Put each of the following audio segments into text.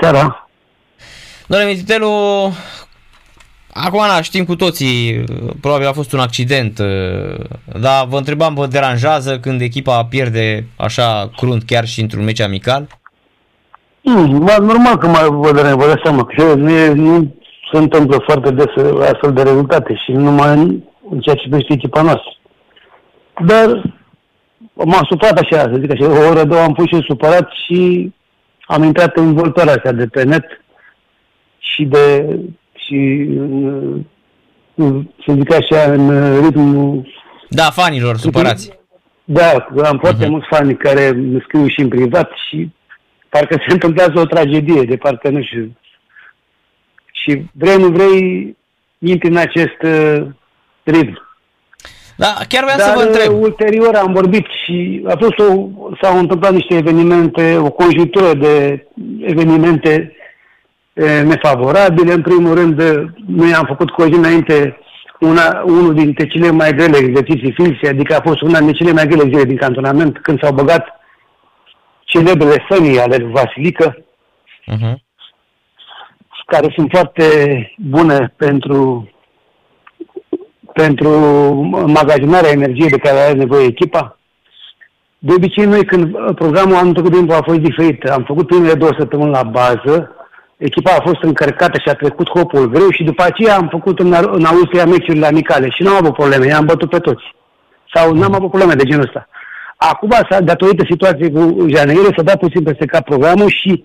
Seara. Domnule Mititelu, acum na, știm cu toții, probabil a fost un accident, uh, dar vă întrebam, vă deranjează când echipa pierde așa crunt chiar și într-un meci amical? Mm, bă, normal că mai vă dă, vă dă seama că nu, e, nu se întâmplă foarte des astfel de rezultate și numai în, în ceea ce privește echipa noastră. Dar m-am supărat așa, să zic așa, o oră, două am fost și supărat și am intrat în voltarea astea de pe net și de și să zic așa, în ritmul... Da, fanilor supărați. Da, am foarte uh-huh. mulți fani care îmi scriu și în privat și parcă se întâmplează o tragedie, de parcă nu știu. Și vrei, nu vrei, intri în acest uh, ritm. Da, chiar vreau Dar să vă întreb. uh, ulterior am vorbit și a fost o, s-au întâmplat niște evenimente, o conjunctură de evenimente e, nefavorabile. În primul rând, uh, noi am făcut cu o zi înainte una, unul dintre cele mai grele exerciții fizice, adică a fost una dintre cele mai grele zile din cantonament, când s-au băgat celebrele sănii ale lui Vasilică, Uh-huh. care sunt foarte bune pentru, pentru magazinarea energiei de care are nevoie echipa. De obicei, noi când programul anul trecut timpul a fost diferit, am făcut primele două săptămâni la bază, echipa a fost încărcată și a trecut hopul greu și după aceea am făcut în, în Austria meciurile amicale și nu am avut probleme, i-am bătut pe toți. Sau n-am avut probleme de genul ăsta. Acum, s-a, datorită situației cu Janeiro, s-a dat puțin peste cap programul și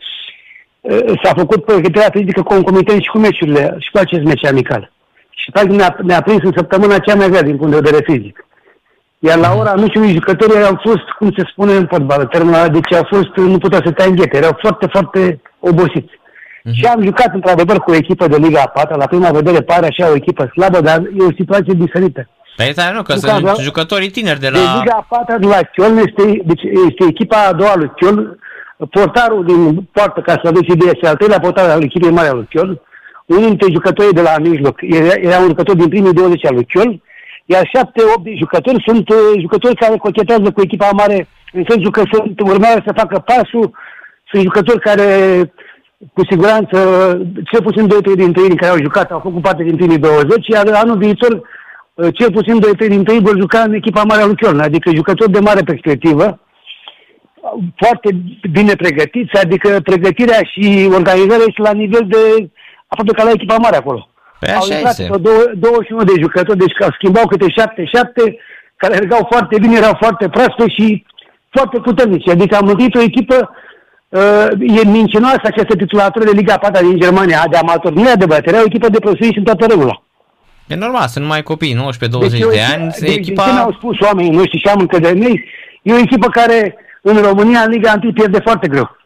uh, s-a făcut pregătirea fizică concomitent și cu meciurile, și cu acest meci amical. Și practic ne-a, ne-a prins în săptămâna cea mai grea din punct de vedere fizic. Iar la ora nu jucătorii au fost, cum se spune în fotbal, termenul ăla, deci au fost, nu putea să te înghete, erau foarte, foarte obosiți. Uh-huh. Și am jucat într-adevăr cu o echipă de Liga a 4 la prima vedere pare așa o echipă slabă, dar e o situație diferită. Dar e tare, nu, că Nu, sunt că- jucătorii tineri de De la... Liga a 4 de la Chiol este, deci este echipa a doua lui Chiol, portarul din poartă, ca să aveți idee, este al treilea portar al echipei mari al lui Chiol, unul dintre jucătorii de la mijloc. Era, era un jucător din primii 20 al lui Chiol, iar 7-8 jucători sunt uh, jucători care cochetează cu echipa mare, în sensul că sunt urmează să facă pasul, sunt jucători care cu siguranță, cel puțin 2-3 dintre ei care au jucat au făcut parte din primii 20, iar anul viitor uh, cel puțin 2-3 dintre ei vor juca în echipa mare a lui Chiorn, adică jucători de mare perspectivă, foarte bine pregătiți, adică pregătirea și organizarea este la nivel de aproape ca la echipa mare acolo. Păi Au așa intrat este. vreo două- 21 de jucători, deci că schimbau câte 7-7, care erau foarte bine, erau foarte proaste și foarte puternici. Adică am mântuit o echipă, uh, e mincinoasă această titulatură de Liga 4 din Germania, de amatori. Nu e adevărat, era o echipă de profesioniști în toată regula. E normal, sunt numai copii, 19-20 e o de echipă- ani, deci, din ce echipa... mi-au spus oamenii noștri și am încredere în ei, e o echipă care în România, în Liga 1, pierde foarte greu.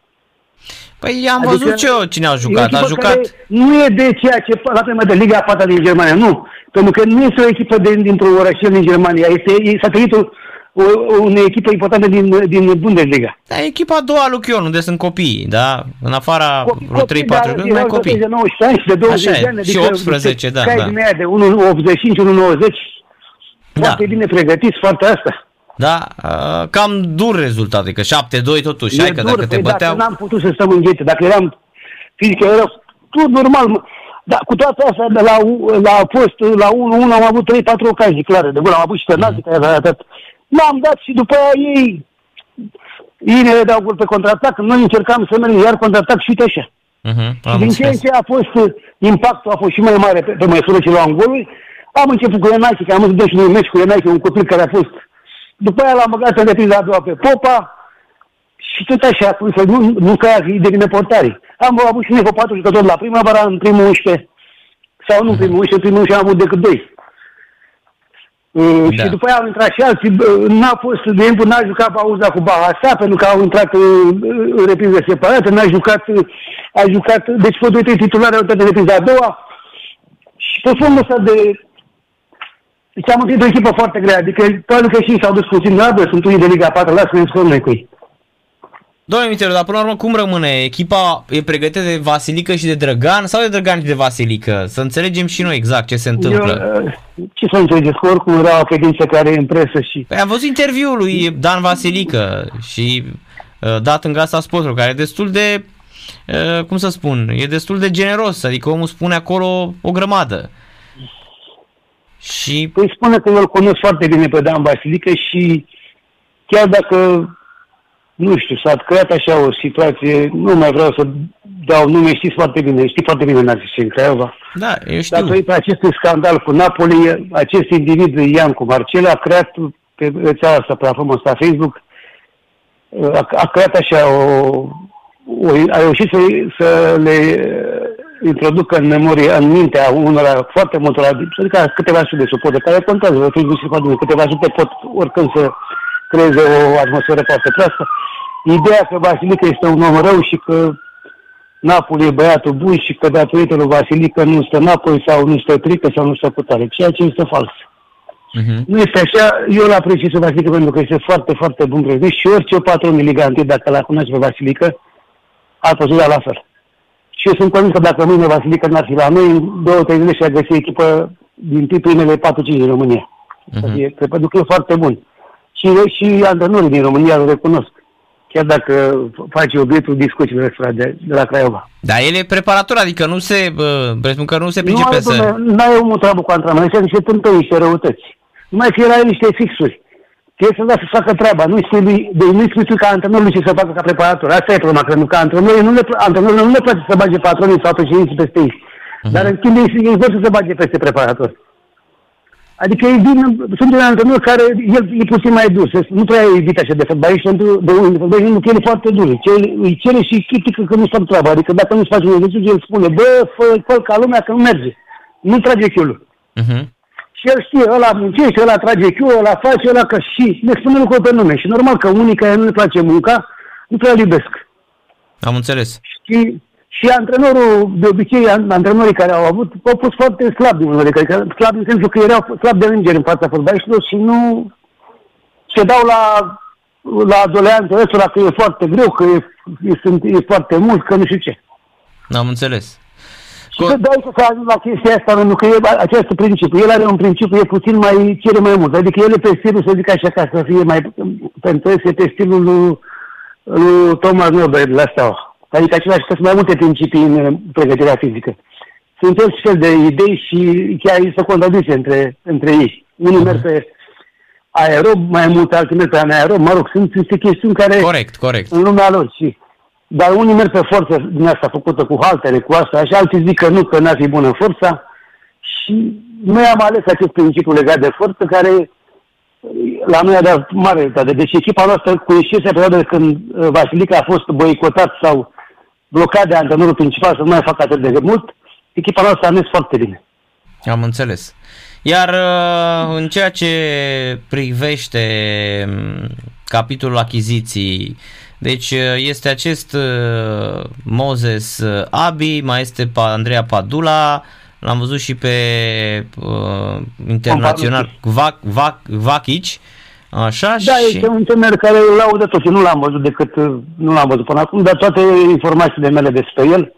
Păi am Adică văzut și eu cine a E o jucat. A echipă jucat... care Nu e de ceea ce la prima de Liga 4 din Germania, nu. Pentru că nu este o echipă de, dintr-un orășel din Germania, este e satelitul o, unei echipe importante din, din Bundesliga. Da, e echipa a doua lui Chion, unde sunt copii, da? În afara vreo 3-4 dar luni, mai erau copii. de 19 ani și de 20 Așa e, de ani. și 18, da, Cai da. din aia de 1,85, 1,90. Da. Foarte bine pregătiți, foarte asta. Da, uh, cam dur rezultat, adică 7-2 totuși, hai că dur, dacă te păi băteau... Dacă n-am putut să stăm în ghete, dacă eram fizic, era tot normal. mă. Dar cu toate astea, de la, u- la fost la 1-1 am avut 3-4 ocazii clare de gol. Am avut și penalti Mhm. care au arătat. L-am dat și după aia ei ei ne dau gol pe contraatac. Noi încercam să mergem iar contraatac și uite așa. Uh-huh, Și am din ce în înțeles. ce a fost, uh, impactul a fost și mai mare pe, pe măsură ce luam goluri. Am început cu Renache, că am văzut și un meci cu Renache, un copil care a fost... După aia l-am băgat în repriza a doua pe Popa și tot așa, cum să nu, nu ca aia să-i devine portarii. Am avut și noi cu patru jucători la primăvara, în primul 11, sau nu în primul 11, în primul 11 am avut decât doi. Uh, Da. Și după aia au intrat și alții, uh, n-a fost, de exemplu, n-a jucat Bauza cu Bahasa, pentru că au intrat uh, în repriză separată, n-a jucat, uh, a jucat, deci pe 2-3 titulari au intrat în repriza a doua, și pe fondul ăsta de, deci am întâlnit o echipă foarte grea, adică probabil că și ei s-au dus puțin la abă, sunt unii de Liga 4, lasă că ne noi cu ei. Domnule Mitelu, dar până la urmă cum rămâne? Echipa e pregătită de Vasilică și de Drăgan sau de Drăgan și de Vasilică? Să înțelegem și noi exact ce se întâmplă. Eu, uh, ce să înțelegeți, că oricum era o credință care e în presă și Păi am văzut interviul lui Dan Vasilică și uh, dat în gasa sportului, care e destul de uh, cum să spun, e destul de generos, adică omul spune acolo o grămadă. Și... Păi spune că eu îl cunosc foarte bine pe Dan Vasilică și chiar dacă, nu știu, s-a creat așa o situație, nu mai vreau să dau nume, știți foarte bine, știți foarte bine Narcis în Craiova. Da, eu știu. Datorită acestui scandal cu Napoli, acest individ, Iancu Marcel, a creat pe rețeaua asta, platforma asta, Facebook, a, a creat așa o, o a reușit să, să le introducă în memorie, în mintea unora foarte multor, adică câteva sute de suporte, care contează, vă fi foarte câteva sute pot oricând să creeze o atmosferă foarte proastă. Ideea că Vasilică este un om rău și că Napoli e băiatul bun și că datorită lui Vasilică nu stă Napoli sau nu stă Trică sau nu stă Putare, ceea ce este fals. Uh-huh. Nu este așa, eu îl apreciez pe Vasilică pentru că este foarte, foarte bun prezent și orice patron elegant, dacă l-a cunoaște pe Vasilică, a păzut la fel. Și eu sunt convins că dacă mâine Vasilică n-ar fi la noi, în două, trei zile și-a găsit echipă din primele 4-5 din România. Uh-huh. E, pentru că e foarte bun. Și, și antrenorii din România îl recunosc. Chiar dacă face obiectul discuțiilor de, de la Craiova. Da, el e preparator, adică nu se, presupun că nu se pricepe nu, să... Nu ai omul treabă cu antrenament, este niște tântăi, niște răutăți. Numai că era niște fixuri. Trebuie să să facă treaba. Nu spui lui, de, nu spui tu ca antrenorul ce să facă ca preparator. Asta e problema, că nu ca antrenorii nu le, antrenorii nu le place să bage patronii sau președinții peste ei. Uh-huh. Dar în schimb ei, ei vor să se bage peste preparator. Adică ei vin, sunt un antrenor care el e puțin mai dur, nu prea evit așa de fotbaliști, pentru de un fotbaliști nu e foarte dur. Ce, îi cere și critică că nu fac treaba. Adică dacă nu-ți faci un exercițiu, el spune, bă, fă, fă ca lumea că nu merge. Nu trage chiulul. Uh-huh. Și el știe, ăla muncește, ăla trage chiul, ăla face, ăla că și ne spune lucruri pe nume. Și normal că unii care nu le place munca, nu prea iubesc. Am înțeles. Și, și antrenorul, de obicei, antrenorii care au avut, au fost foarte slabi din unele, adică slabi în sensul că erau slabi de îngeri în fața fotbaliștilor și nu se dau la, la doleanță ăsta că e foarte greu, că e, e, sunt, e foarte mult, că nu știu ce. Am înțeles. Și să dai să ajung la chestia asta, pentru că e acest principiu. El are un principiu, e puțin mai, cere mai mult. Adică el e pe stilul, să zic așa, ca să fie mai, pentru el e pe stilul lui, lui Thomas Nobel la Steaua. Adică același că sunt mai multe principii în pregătirea fizică. Sunt tot fel de idei și chiar se contradice între, între ei. Unii merg pe aerob, mai mult alții merg pe anaerob, mă rog, sunt niște chestiuni care... Corect, corect. În lumea lor și dar unii merg pe forță din asta făcută cu haltere, cu asta, și alții zic că nu, că n-ar fi bună forța. Și noi am ales acest principiu legat de forță care la noi a dat mare rezultate. Deci echipa noastră cu ieșirea perioadă când uh, Vasilica a fost boicotat sau blocat de antrenorul principal să nu mai facă atât de mult, echipa noastră a mers foarte bine. Am înțeles. Iar uh, în ceea ce privește um, capitolul achiziții, deci uh, este acest uh, Moses uh, Abi, mai este Andreea Padula, l-am văzut și pe uh, internațional Vac, Vac, Vacici, Așa da, și... este un tânăr care îl laudă tot. Eu nu l-am văzut decât, nu l-am văzut până acum, dar toate informațiile mele despre el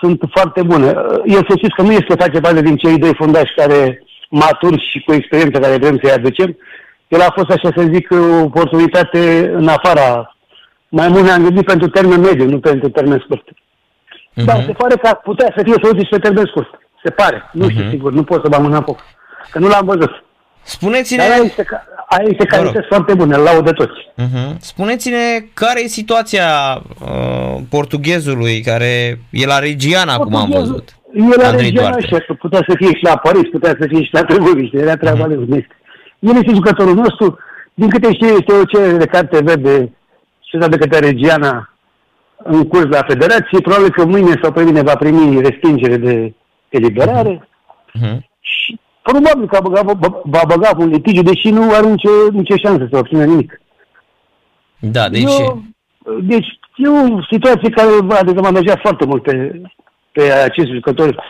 sunt foarte bune. El să știți că nu este face parte din cei doi fundași care maturi și cu experiență care vrem să-i aducem. El a fost, așa să zic, o oportunitate în afara mai mult ne-am gândit pentru termen mediu, nu pentru termen scurt. Uh-huh. Dar se pare că ar putea să fie soluții și pe termen scurt. Se pare. Nu uh-huh. știu mhm. sigur, nu pot să vă mâna foc. Că nu l-am văzut. Spuneți-ne... Dar aici, aici calități foarte bune, îl laudă toți. Uh-huh. Spuneți-ne care e situația uh, portughezului, care e la Regiana, acum am văzut. E la Regiana așa, că putea să fie și la Paris, putea să fie și la Târgoviște, era treaba uh-huh. lui. El este jucătorul nostru, din câte știu, este o cerere de carte verde și de către Regiana în curs la federație. Probabil că mâine sau pe mine va primi respingere de eliberare. Uh-huh. Și probabil că va băga, va băga un litigiu, deși nu are nicio, nicio șansă să obțină nimic. Da, deci... Eu, deci e o situație care va dezavantaja foarte mult pe, pe acest jucător.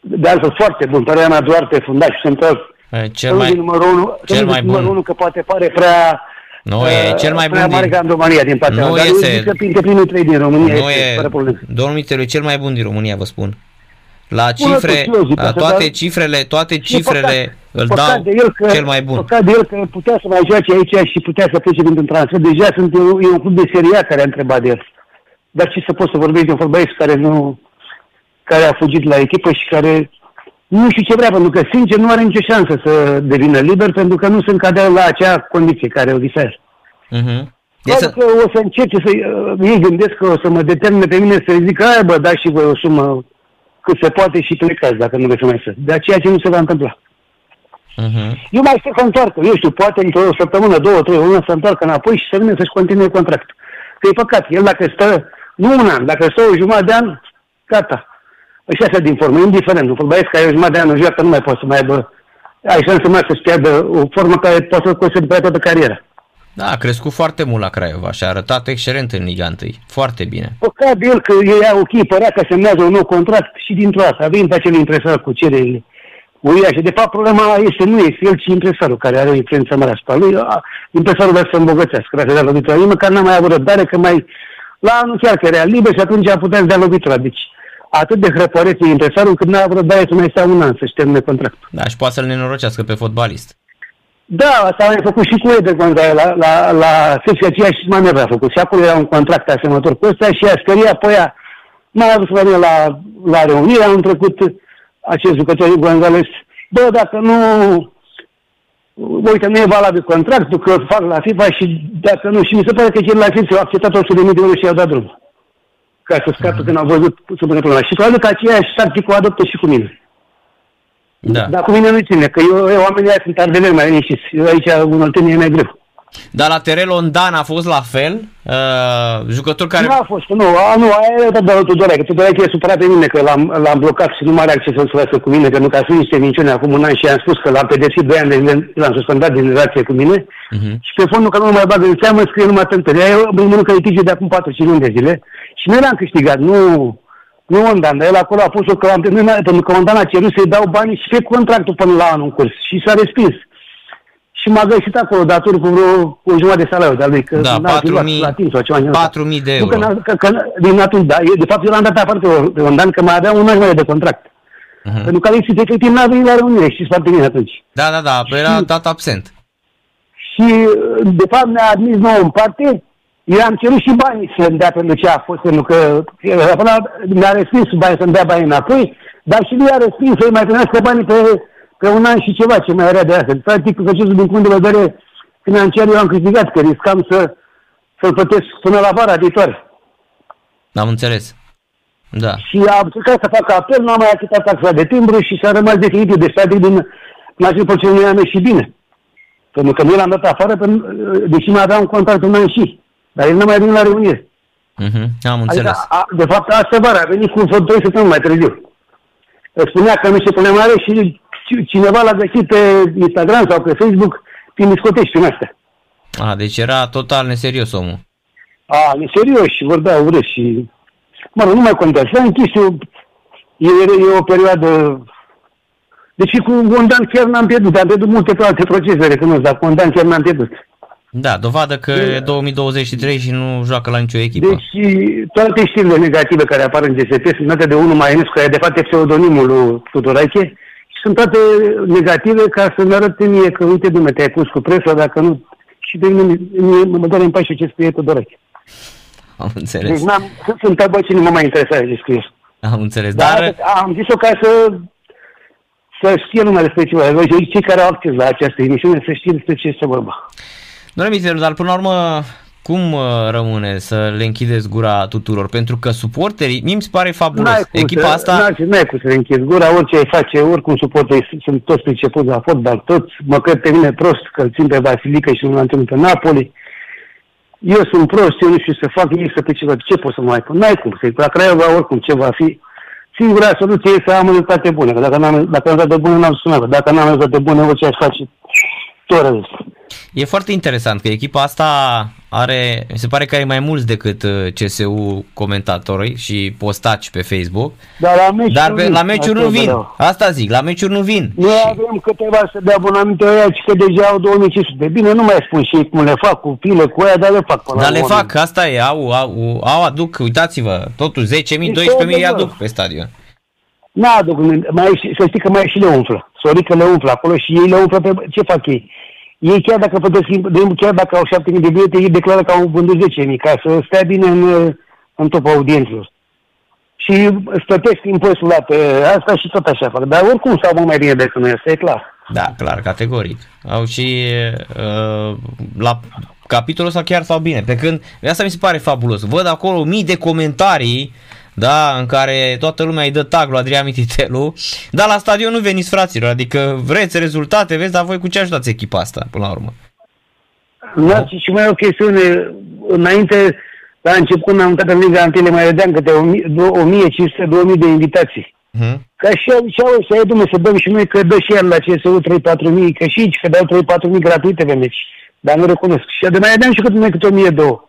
De altfel foarte bun, Tariana Duarte, fundaș central. Cel mai, numărul unu, cel mai bun. Numărul unu, că poate pare prea nu uh, e cel mai bun din... mare ca în România, din partea nu dar este... că printre primul trei din România nu este, e... fără probleme. Domnul Mitelui, cel mai bun din România, vă spun. La cifre, la toate cifrele, toate cifrele îl dau de el că, cel mai bun. Păcat de el că putea să mai joace aici și putea să plece dintr-un transfer. Deja sunt, e un club de seria care a întrebat de el. Dar ce să poți să vorbești de un fotbalist care nu care a fugit la echipă și care nu știu ce vrea, pentru că, sincer, nu are nicio șansă să devină liber, pentru că nu se încadrează la acea condiție care o visea. Uh-huh. Să... că o să încerce să uh, ei gândesc că o să mă determine pe mine să zic, ai bă, da și voi o sumă cât se poate și plecați dacă nu vreți mai să. De aceea ce nu se va întâmpla. Uh-huh. Eu mai știu să întoarcă, eu știu, poate într-o săptămână, două, trei, o lună să întoarcă înapoi și să vină să-și continue contractul. Că e păcat, el dacă stă, nu un an, dacă stă o jumătate de an, gata. Ăștia așa din formă, indiferent. Un fotbalist care e jumătate de an în joacă nu mai poate să mai aibă, ai șanse mai să-și pierdă o formă care poate să conserve pe toată cariera. Da, a crescut foarte mult la Craiova și a arătat excelent în Liga 1. Foarte bine. Păcabil că ei au ok, părea că semnează un nou contract și dintr-o asta a venit acel impresar cu cererile uriașe. De fapt, problema este nu este el, ci impresarul care are o influență mare asupra lui. Impresarul vrea să îmbogățească, vrea să dea lovitura. Eu măcar n-am mai avut răbdare că mai la anul chiar că era liber și atunci a putea să dea lovitura. Deci atât de hrăpăreț e impresarul cât n-a vrut să mai stea un an să-și termine contractul. Da, și poate să-l nenorocească pe fotbalist. Da, asta am făcut și cu Eder Gonzale, la, la, la secția aceeași manevră a făcut. Și acolo era un contract asemănător cu ăsta și a scăria pe ea. N-a avut să vină la, la reunire, am trecut acest jucător Gonzales. Bă, dacă nu, uite, nu e valabil contractul, că fac la FIFA și dacă nu, și mi se pare că cel la FIFA au acceptat 100 de mii de euro și i-au dat drumul ca să scape mm-hmm. când am văzut să pune problema. Și probabil că aceeași tactică o adoptă și cu mine. Da. Dar cu mine nu ține, că eu, eu oamenii aia sunt ardeleri mai liniștiți. Eu aici, unul e mai greu. Dar la Terel Ondan a fost la fel? Uh, jucător care... Nu a fost, nu, a, nu, aia era de Tudorache. Tudorache e supărat pe mine că l-am, l-am blocat și nu mai are acces să se cu mine, că nu ca să niște minciune acum un an și am spus că l-am pedepsit 2 ani de zile, l-am suspendat din relație cu mine uh-huh. și pe fondul că nu mai bagă în seamă scrie numai tântări. Aia e mănâncă litigiu de acum 4 luni de zile și nu l-am câștigat, nu, nu Ondan, dar el acolo a pus-o că am pentru că Ondan a cerut să-i dau banii și pe contractul până la anul în curs și s-a respins și m-a găsit acolo dator cu vreo o jumătate de salariu de-a lui, că da, n-a 4.000 la timp sau ceva. 4.000 de euro. Nu, că, că, că, din atunci, da, eu, de fapt eu l-am dat afară pe un an, că mai avea un an mai de contract. Uh-huh. Pentru că Alexis efectiv n-a venit la reuniune, știți foarte bine atunci. Da, da, da, era și, dat absent. Și de fapt ne-a admis nouă în parte, eu am cerut și banii să-mi dea pentru ce a fost, pentru că mi-a respins banii să-mi dea banii înapoi, dar și lui a respins să-i mai primească banii pe pe un an și ceva ce mai era de asta. Practic, acestul din punct de vedere financiar eu am câștigat, că riscam să, să-l plătesc până la vara viitoare. Am înțeles. Da. Și a încercat să facă apel, nu am mai achitat taxa de timbru și s-a rămas definitiv. Deci, practic, din mașină pe ce nu i-am și bine. Pentru că nu l-am dat afară, deși mai avea un contract un an și. Dar el nu mai venit la reuniune. Mm-hmm. Am înțeles. Adică, a, de fapt, asta vara a venit cu vreo 2 săptămâni mai târziu. Spunea că nu se problema are și cineva l-a găsit pe Instagram sau pe Facebook prin discotești prin astea. A, deci era total neserios omul. A, neserios și vorbea urât și... Mă rog, nu mai contează. S-a închis eu... E, e o perioadă... Deci cu Gondan chiar n-am pierdut. Am pierdut multe pe alte procese, recunosc, dar cu Gondan chiar n-am pierdut. Da, dovadă că e 2023 și nu joacă la nicio echipă. Deci toate știrile negative care apar în DSP sunt date de unul mai care de fapt e pseudonimul lui Tudorache, sunt toate negative ca să-mi arăt mie că, uite, dumne, te-ai pus cu presa, dacă nu... Și de mine, mie mă doare în pașă ce scrie Tudorăche. Am înțeles. Deci n-am, sunt tabă ce nu mă mai interesează ce scrie. Am înțeles, dar... dar... Am zis-o ca să să știe lumea despre ceva. Cei care au acces la această emisiune să știe despre ce este vorba. Domnule Mitelu, dar până la urmă cum uh, rămâne să le închideți gura tuturor? Pentru că suporterii, mi se pare fabulos. N-ai Echipa să, asta... Nu ai cum să le închizi gura, orice ai face, oricum suporterii sunt toți pricepuți la fotbal, toți, mă cred pe mine prost că îl țin pe Vasilică și nu l-am ținut pe Napoli. Eu sunt prost, eu nu știu să fac nimic să pe ceva. Ce pot să mai pun? N-ai cum să-i la Craiova oricum ce va fi. Singura soluție e să am rezultate bune. Că dacă n-am, dacă am rezultate bune, n-am sunat. Dacă n-am rezultate bune, orice aș face, tot răzut. E foarte interesant că echipa asta are, mi se pare că are mai mulți decât uh, CSU comentatori și postaci pe Facebook. Dar la meciuri Dar nu pe, vin. la meciuri nu vin. Asta zic, la meciuri nu vin. Noi și... avem câteva să de abonamente aia, că deja au 2500. Bine, nu mai spun și cum le fac cu pile, cu aia, dar le fac. Dar le fac, asta e, au, au, au aduc, uitați-vă, totul 10.000, 12.000 aduc pe stadion. Nu aduc, mai, să știi că mai și le umflă. Sorică le umflă acolo și ei le umflă pe... Ce fac ei? ei chiar dacă plătesc, chiar dacă au 7.000 de bilete, ei declară că au vândut 10.000, ca să stea bine în, în topul audienților. Și îți plătesc impozitul la pe asta și tot așa fac. Dar oricum s-au mult mai bine decât noi, asta e clar. Da, clar, categoric. Au și uh, la capitolul ăsta chiar sau bine. Pe când, asta mi se pare fabulos. Văd acolo mii de comentarii da, în care toată lumea îi dă tag lui Adrian Mititelu, dar la stadion nu veniți fraților, adică vreți rezultate, vezi, dar voi cu ce ajutați echipa asta, până la urmă? Da, și mai o chestiune, înainte, la început când am intrat în Liga Antile, mai vedeam câte 1500-2000 de invitații. Uh-huh. Ca și au și au să dumne să dăm și noi că dă și el la CSU 3-4 mii, că și aici că dau 3-4 mii gratuite pe meci. Dar nu recunosc. Și de mai vedeam și cât mai câte 1002.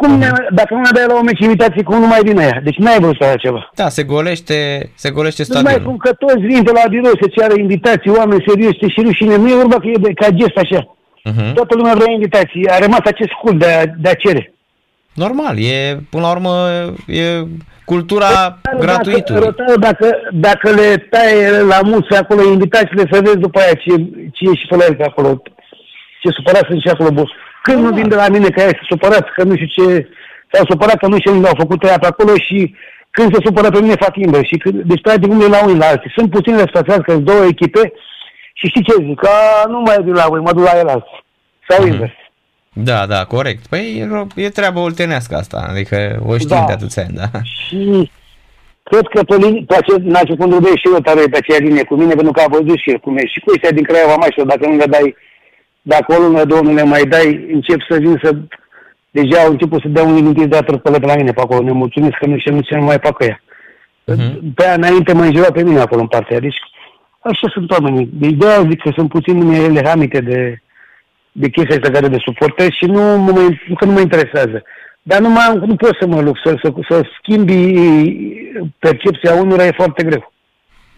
Cum ne, dacă nu ne dai la o meci invitație, cum nu mai vine ea? Deci n-ai vrut să așa ceva. Da, se golește, se golește Nu mai cum că toți vin de la birou să ceară invitații, oameni serioși și rușine. Nu e vorba că e de, ca gest așa. Uh-huh. Toată lumea vrea invitații. A rămas acest cult de a, de a cere. Normal, e, până la urmă, e cultura rotarul, gratuitului. Dacă, rotarul, dacă, dacă le taie la mulți acolo invitațiile, să vezi după aia ce, ce e și pe la acolo. Ce supărat sunt și acolo, boss. Când nu vin de la mine că ai supărat, că nu știu ce, s-au supărat că nu știu unde au făcut ăia pe acolo și când se supără pe mine fac invers. Și când, deci practic unde la unii la alții. Sunt puțin răsfățați că două echipe și știi ce zic? Că nu mai duc la voi, mă duc la el alții. Sau mm-hmm. invers. Da, da, corect. Păi e, e treaba oltenească asta, adică o știm da. de atâția ani, da. Și cred că pe, linie, pe acest, în acest punct de vedere și eu tare pe aceea linie cu mine, pentru că a văzut și el cum e. Și cu ăștia din Craiova mai știu, dacă nu le dai dacă o lună, două nu le mai dai, încep să vin să... Deja au început să dea un limitit de atât pe la mine pe acolo. Ne mulțumesc că nu știu ce nu mai fac ea. Uh-huh. Pe aia înainte mă înjura pe mine acolo în partea Deci așa sunt oamenii. De ideea zic că sunt puțin ele hamite de, de chestia asta care de suportez și nu, mă, că nu mă interesează. Dar nu, mai, nu pot să mă lupt, să, să, să schimbi percepția unora e foarte greu.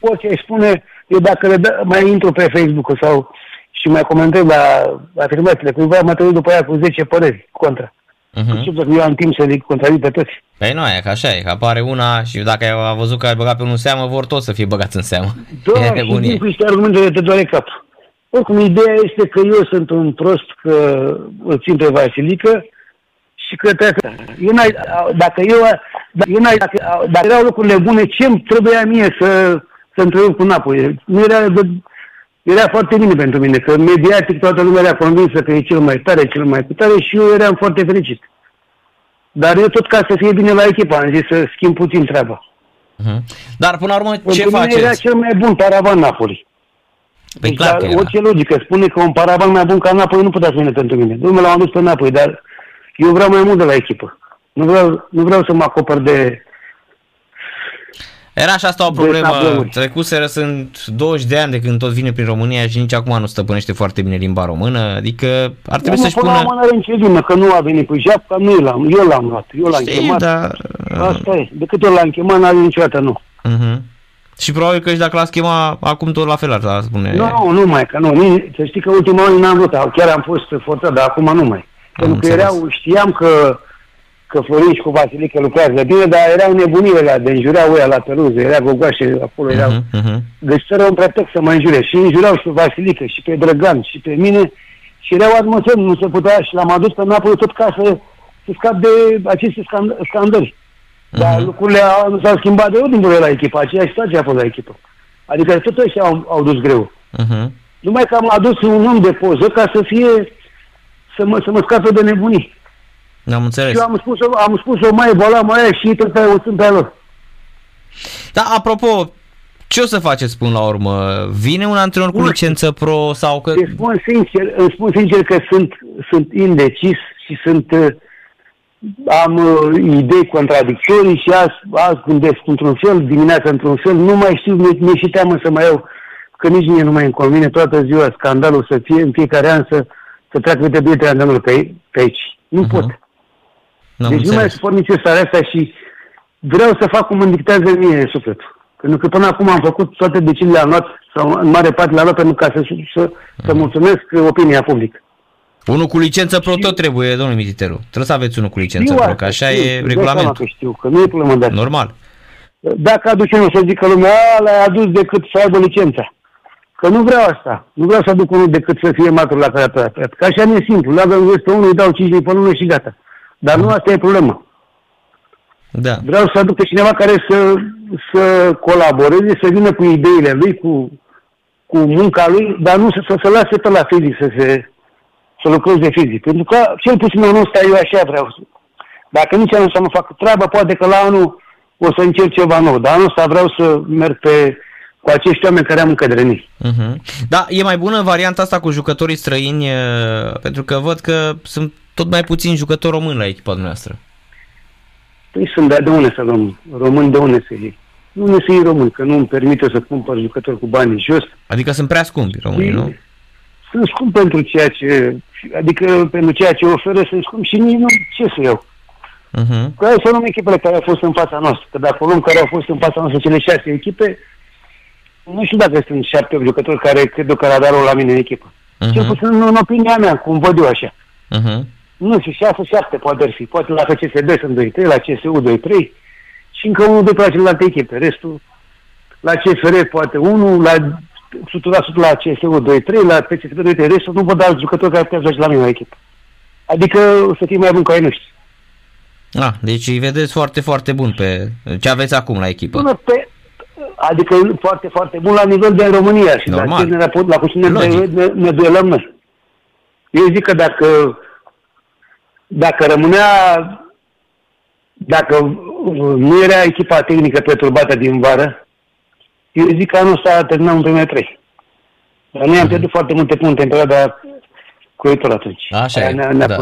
Orice îi spune, eu dacă le dă, mai intru pe Facebook sau și mai comentez la afirmațiile cuiva, mă trăit după aia cu 10 păreri contra. Uh-huh. Și eu am timp să le contradic pe toți. Păi nu e, că așa e, că apare una și dacă a văzut că ai băgat pe unul în seamă, vor toți să fie băgați în seamă. Da, e și din cu niște argumente te doare capul. Oricum, ideea este că eu sunt un prost că îl țin pe Vasilică și că trebuie eu n-ai, dacă eu, dacă, eu n-ai, dacă, dacă erau lucrurile bune, ce îmi trebuia mie să, să întâlnim cu Napoli? Nu era de, era foarte bine pentru mine, că mediatic toată lumea era convinsă că e cel mai tare, cel mai tare și eu eram foarte fericit. Dar eu tot ca să fie bine la echipa, am zis să schimb puțin treaba. Uh-huh. Dar până la urmă ce pentru faceți? era cel mai bun paravan Napoli. Păi deci, clar că orice era. logică spune că un paravan mai bun ca Napoli nu putea să vină pentru mine. Domnul l-am adus pe Napoli, dar eu vreau mai mult de la echipă. Nu vreau, nu vreau să mă acopăr de era și asta o problemă. Trecuseră sunt 20 de ani de când tot vine prin România și nici acum nu stăpânește foarte bine limba română. Adică ar trebui să-și pună... Nu, are nicio vină, că nu a venit cu japca, nu l-am, eu l-am luat, eu l-am Știi, chemat. Da... Asta e, de câte ori l-am chemat, n-are niciodată nu. Uh-huh. Și probabil că și dacă l-ați chema, acum tot la fel ar spune. Nu, nu mai, că nu, nici, să știi că ultima oară n-am vrut, chiar am fost forțat, dar acum nu mai. Pentru că erau, știam că că Florin și cu Vasilică lucrează bine, dar erau nebunile la de înjureau ăia la Tăruză, era gogoașe acolo, erau... Uh-huh, uh-huh. Deci fără un pretext să mă înjure. Și înjurau și pe Vasilică, și pe Drăgan, și pe mine, și erau atmosferi, nu se putea, și l-am adus pe Napoli tot ca să, să scap de aceste scand- scandări. Uh-huh. Dar lucrurile au, nu s-au schimbat de din la echipa, aceeași situație a fost la echipă. Adică tot ăștia au, au dus greu. Uh-huh. Numai că am adus un om de poză ca să fie, să mă, să mă scape de nebunii. Am înțeles. Și am spus, am spus-o mai bola mai și tot pe o sunt pe lor. Da, apropo, ce o să faceți până la urmă? Vine un antrenor cu licență pro sau că... Îți spun sincer, îmi spun sincer că sunt, sunt indecis și sunt uh, am uh, idei contradictorii și azi, azi gândesc într-un fel, dimineața într-un fel, nu mai știu, mi-e și teamă să mai iau, că nici mie nu mai îmi convine toată ziua scandalul să fie în fiecare an să, să treacă de 2 antrenori pe, pe aici. Nu uh-huh. pot. N-am deci înțeles. nu mai suport nici starea asta și vreau să fac cum îmi dictează mie sufletul. Pentru că până acum am făcut toate deciziile am luat, sau în mare parte le-am luat pentru ca să, să, să mhm. mulțumesc opinia publică. Unul cu licență pro și... tot trebuie, domnul Mititeru. Trebuie să aveți unul cu licență pro, că așa știu, e regulamentul. Că știu, că nu e problemă de asta. Normal. Dacă aduce unul să zică lumea, l-ai adus decât să aibă licența. Că nu vreau asta. Nu vreau să aduc unul decât să fie matur la care Că așa nu e simplu. La avem pe unul, îi dau 5 lei pe lună și gata. Dar nu asta e problema. Da. Vreau să aduc pe cineva care să, să colaboreze, să vină cu ideile lui, cu, cu munca lui, dar nu să, să se lase pe la fizic, să se să lucreze fizic. Pentru că, cel puțin anul ăsta, eu așa vreau. Dacă nici anul să nu fac treaba, poate că la anul o să încerc ceva nou. Dar anul ăsta vreau să merg pe, cu acești oameni care am încredere în ei. Uh-huh. Da, e mai bună varianta asta cu jucătorii străini, pentru că văd că sunt tot mai puțini jucători români la echipa noastră. Păi sunt, dar de unde să luăm? Români de unde să iei? Nu ne să iei români, că nu îmi permite să cumpăr jucători cu bani jos. Adică sunt prea scumpi românii, nu? Sunt scump pentru ceea ce, adică pentru ceea ce oferă, sunt scump și nici nu, ce să iau? Uh-huh. Că hai să luăm echipele care au fost în fața noastră. Că dacă luăm care au fost în fața noastră cele șase echipe, nu știu dacă sunt șapte jucători care cred că ar la mine în echipă. Uh-huh. Cel puțin în opinia mea, cum văd eu așa. Uh-huh. Nu știu, șase, șapte poate ar fi. Poate la FCSB sunt 2-3, la CSU 2-3 și încă unul, doi pe la celelalte echipe. Restul la CFR poate unul, la 100% la CSU 2-3, la PCSB 2-3, restul nu văd alți jucători care putea să la mine la echipă. Adică să fie mai bun ca ei noștri. Ah, deci îi vedeți foarte, foarte bun pe ce aveți acum la echipă. Bună pe, adică foarte, foarte bun la nivel de România și Normal. la, ce ne, la cu cine ne, ne, ne duelăm noi. Eu zic că dacă, dacă rămânea, dacă nu era echipa tehnică perturbată din vară, eu zic că anul ăsta terminăm în primele trei. Dar noi am mhm. pierdut foarte multe puncte în perioada Croitor atunci. Așa Aia e, ne-a, ne-a da.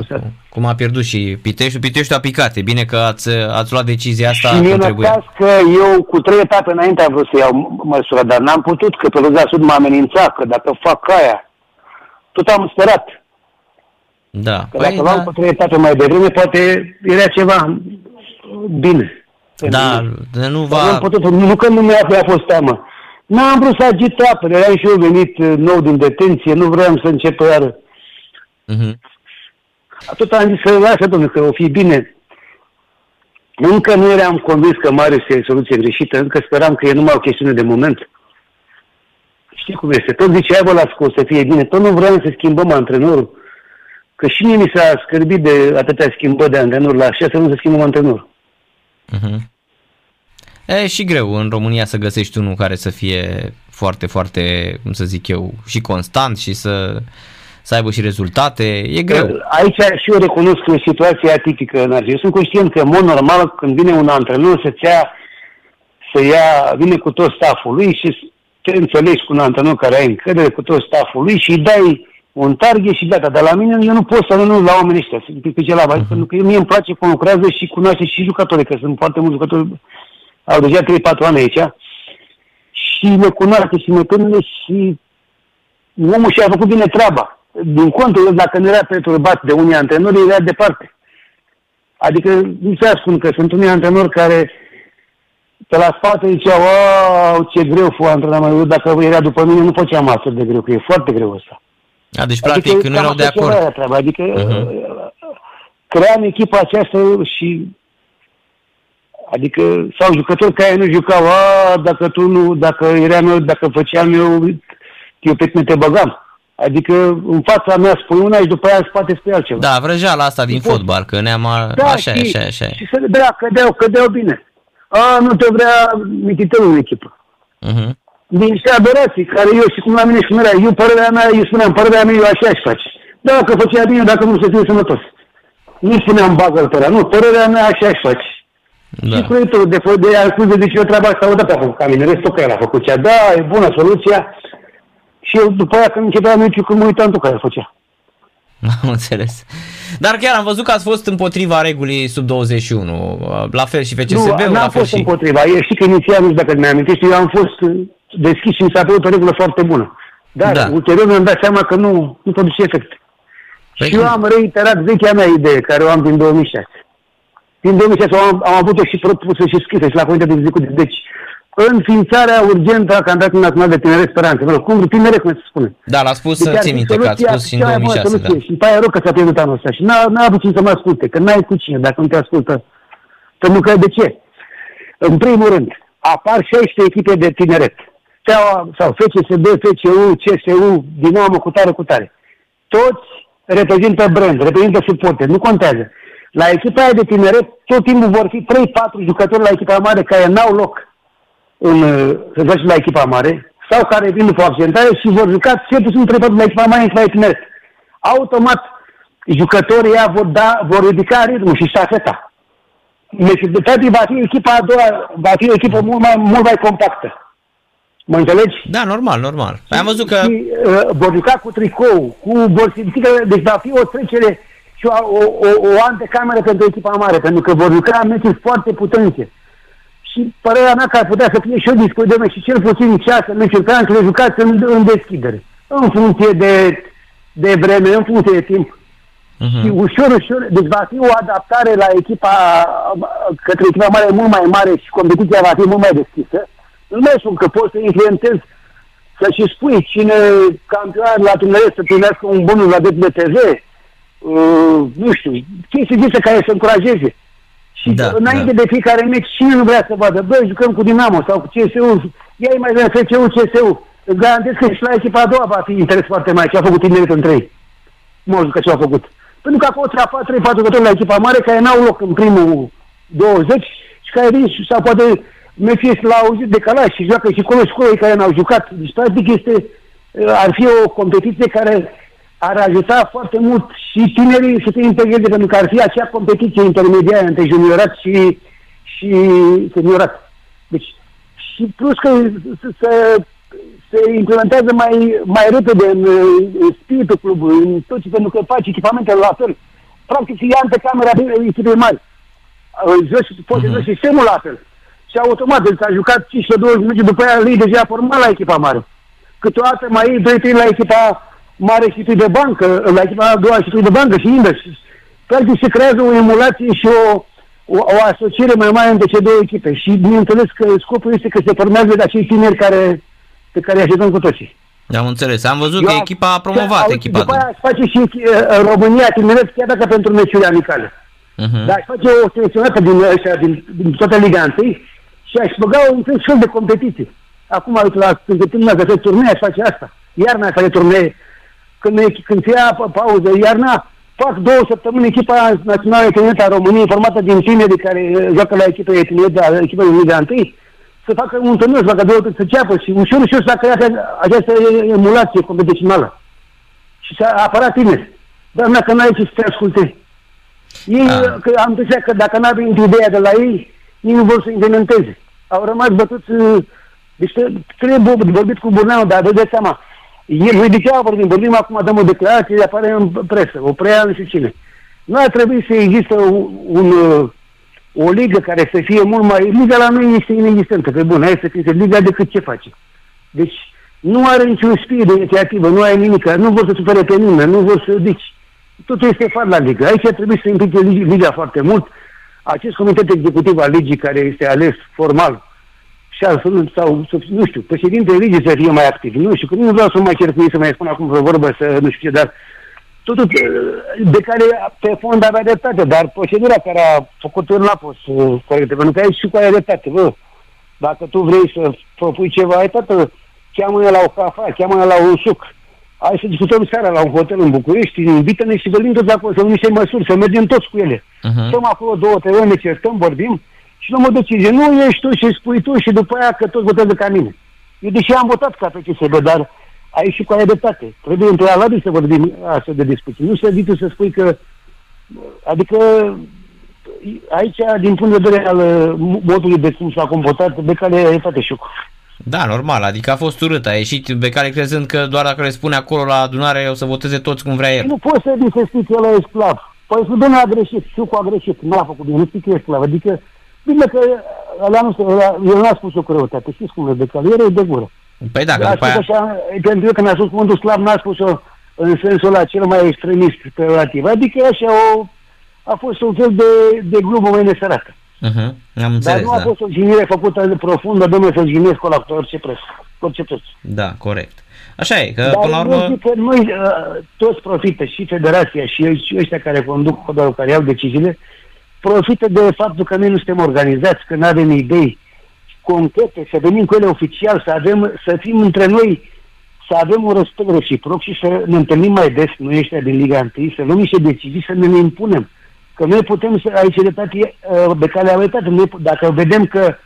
Cum a pierdut și Piteștiul. Piteștiul a picat. E bine că ați, ați luat decizia asta și când trebuia. că eu cu trei etape înainte am vrut să iau măsura, dar n-am putut, că pe Lugea Sud m-a amenințat, că dacă fac aia, tot am sperat. Da. Că păi, dacă luam da. cu trei etape mai devreme, poate era ceva bine. Da, de nu va... Am putut, nu că nu mi-a fost teamă. N-am vrut să agit apele, eram și eu venit nou din detenție, nu vreau să încep iară Uh-huh. Atât am zis să lasă, domnule, că o fi bine. Încă nu eram convins că Marius e soluție greșită, încă speram că e numai o chestiune de moment. Știi cum este? Tot zicea bă, las că o să fie bine. Tot nu vreau să schimbăm antrenorul. Că și mie mi s-a scârbit de atâtea schimbări de antrenor la așa să nu se schimbăm antrenorul. Uh-huh. E și greu în România să găsești unul care să fie foarte, foarte, cum să zic eu, și constant și să să aibă și rezultate, e greu. Aici și eu recunosc că e situație atipică în Argentina. Eu sunt conștient că, în mod normal, când vine un antrenor să ia, să ia, vine cu tot stafful lui și te înțelegi cu un antrenor care ai încredere cu tot stafful lui și îi dai un target și gata. Dar la mine eu nu pot să renunț la oamenii ăștia, pe, pe celălalt, uh-huh. pentru că mie îmi place cum lucrează și cunoaște și jucătorii, că sunt foarte mulți jucători, au deja 3-4 ani aici și ne cunoaște și ne prinde și omul și-a făcut bine treaba din contul dacă nu era perturbat de unii antrenori, era departe. Adică nu se spun că sunt unii antrenori care pe la spate ziceau, wow, ce greu fu antrenamentul, dacă era după mine nu făceam atât de greu, că e foarte greu ăsta. A, deci practic adică, nu erau de acord. Treaba. Adică uh-huh. cream echipa aceasta și Adică, sau jucători care nu jucau, a, dacă tu nu, dacă eram eu, dacă făceam eu, eu pe tine te băgam. Adică în fața mea spui una și după aia în spate spui altceva. Da, vrăjeala asta din Pot. fotbal, că ne-am... Da, așa, și, așa, așa. Și să da, cădeau, cădeau bine. A, nu te vrea mititelul în echipă. Uh-huh. Din niște adorații, care eu și cum la mine și cum era, eu părerea mea, eu spuneam, părerea mea, eu așa aș face. Dacă făcea bine, dacă nu să fie sănătos. Nu spuneam bagă pe nu, părerea mea așa aș face. Da. Și proiectul de, de, de acuz de zice eu treaba asta, o dată a făcut ca mine, restul că el a făcut cea, da, e bună soluția, și eu după aia când începea meciul, când mă uitam tu care făcea. Am înțeles. Dar chiar am văzut că ați fost împotriva regulii sub 21, la fel și FCSB. Nu, n-am fost și... împotriva. Eu știi că inițial, nu știu dacă mi-am amintit, eu am fost deschis și mi s-a părut o regulă foarte bună. Dar da. ulterior mi-am dat seama că nu, nu produce efect. Păi și eu am reiterat vechea mea idee, care o am din 2006. Din 2006 am, am avut-o și propusă și scrisă și la Comitetul de Executiv. Deci înființarea urgentă a Candidatului Național de Tineret Speranță. Vreau, cum tineret, cum se spune. Da, l-a spus, deci, ții minte, că ați spus și în 2006. Da. Și pe aia rog că s-a pierdut anul ăsta. Și n-a, n-a avut cine să mă asculte, că n-ai cu cine dacă nu te ascultă. Că nu cred de ce. În primul rând, apar 16 echipe de tineret. Sau, sau FCSB, FCU, CSU, Dinamo, cu tare, cu tare. Toți reprezintă brand, reprezintă suporte, nu contează. La echipa aia de tineret, tot timpul vor fi 3-4 jucători la echipa mare care n-au loc în, să joace la echipa mare sau care vin după absentare și vor juca cel puțin 3-4 la echipa mare în echipa de tineret. Automat, jucătorii ăia vor, da, vor ridica ritmul și ștafeta. Necesitatea va fi echipa a doua, va fi o echipă mult mai, mult mai compactă. Mă înțelegi? Da, normal, normal. Păi am văzut că... Și, uh, vor juca cu tricou, cu vor simți că, deci va fi o trecere și o, o, o, o antecameră pentru echipa mare, pentru că vor juca meciuri foarte puternice. Și părerea mea că ar putea să fie și o discuție și cel puțin 6 meciuri pe an să le jucați în, în deschidere. În funcție de, de vreme, în funcție de timp. Uh-huh. Și ușor, ușor, deci va fi o adaptare la echipa, către echipa mare mult mai mare și competiția va fi mult mai deschisă. Nu mai spun că poți să influențezi să și spui cine campioan la tineret să primească un bonus la DTV, uh, nu știu, chestii zise care să încurajeze. Și da, înainte da. de fiecare meci, cine nu vrea să vadă? Băi, jucăm cu Dinamo sau cu CSU, ia mai vrea FCU, CSU. Îți garantez că și la echipa a doua va fi interes foarte mare ce a făcut tineret în trei. Mă că ce a făcut. Pentru că acolo trebuie 3-4 jucători la echipa mare care n-au loc în primul 20 și care vin sau poate fie la auzit de calaj și joacă și acolo și acolo care n-au jucat. Deci, practic, este, ar fi o competiție care ar ajuta foarte mult și tinerii să se integreze, pentru că ar fi acea competiție intermediară între juniorat și, și seniorat. Deci, și plus că se, se implementează mai, mai repede în, în spiritul clubului, în tot ce, pentru că face echipamentele la fel. Practic, ia în camera echipei mari. Joci, poți să joci sistemul la fel și automat, deci a jucat 15-20 minute, după aia lui deja format la echipa mare. Câteodată mai iei 2-3 la echipa mare și tu de bancă, la echipa a doua și tu de bancă și invers. Practic se creează o emulație și o, o, o asociere mai mare între cele două echipe. Și bineînțeles că scopul este că se formează de acei tineri care, pe care îi așteptăm cu toții. Am înțeles. Am văzut Eu că echipa a promovat echipa. După aia face și uh, România tineret, chiar dacă pentru meciuri amicale. Uh-huh. Dar aș face o selecționată din, așa, din, din toată Liga 1 și aș băga un fel de competiție. Acum, uite, la pregătim la găsesc turnee, aș face asta. Iarna face turnee. Când, când se ia pauză, iarna, fac două săptămâni echipa națională de a României, formată din tineri care joacă la echipa de tineret, echipa de Liga 1, să facă un turneu, să facă două, să ceapă și ușor, ușor să creat această emulație competițională. Și să apărat tineri. Dar dacă n-ai ce să te asculte. Ei, ah. că am impresia că dacă n-a venit ideea de la ei, ei nu vor să implementeze. Au rămas bătuți, uh, deci trebuie vorbit cu Burneanu, dar vedeți seama, el, noi de ce vorbim? Vorbim acum, dăm o declarație, apare în presă, o preia nu știu cine. Nu ar trebui să există un, un, uh, o ligă care să fie mult mai... Liga la noi este inexistentă, pe bun, hai să fie liga decât ce face. Deci nu are niciun spirit de inițiativă, nu are nimic, nu vor să supere pe nimeni, nu vor să... Deci totul este far la ligă. Aici trebuie să implice liga foarte mult, acest comitet executiv al legii care este ales formal și altfel, sau, nu știu, președintele legii să fie mai activ. Nu știu, că nu vreau să mai cer cu ei să mai spun acum vreo vorbă, să nu știu ce, dar totul de care pe fond avea dreptate, dar procedura care a făcut-o n-a fost uh, corectă, pentru că ai și cu aia dreptate, bă. Dacă tu vrei să propui ceva, ai toată, cheamă-ne la o cafea, cheamă-ne la un suc hai să discutăm seara la un hotel în București, invită-ne și vorbim toți acolo, să luăm niște măsuri, să mergem toți cu ele. Uh-huh. Stăm acolo două, trei ore, ne certăm, vorbim și luăm o decizie. Nu ești tu și spui tu și după aia că toți votează ca mine. Eu deși am votat ca pe CSB, dar ai și cu aia dreptate. Trebuie într prealabil să vorbim astfel de discuții. Nu să zici să spui că... Adică aici, din punct de vedere al modului de cum s-a comportat, de care e toate șocul. Da, normal, adică a fost urât, a ieșit care crezând că doar dacă le spune acolo la adunare o să voteze toți cum vrea el. Nu poți să zici să spui că el e sclav. Păi să domnul a greșit, cu a greșit, nu a făcut bine, nu știi că e sclav. Adică, bine că ăla nu, ăla, el n-a spus o curăutate, știți cum e de cal, el e de gură. Păi da, că după aia... Așa, pentru că când a spus cuvântul slav, n-a spus-o în sensul ăla cel mai extremist relativ. Adică așa o, a fost un fel de, de glumă mai nesărată. Uh-huh. Am înțeles, Dar nu a da. fost o jignire făcută profundă, domnule, să jignesc cu la orice preț. Orice preț. Da, corect. Așa e, că Dar până la urmă... Eu zic că noi uh, toți profită, și federația, și, și ăștia care conduc codul, care iau deciziile, profită de faptul că noi nu suntem organizați, că nu avem idei concrete, să venim cu ele oficial, să, avem, să fim între noi, să avem un respect reciproc și să ne întâlnim mai des, noi ăștia din Liga 1, să luăm niște decizii, să ne le impunem Că noi putem să, aici dreptate, de calea dreptate, noi, dacă vedem că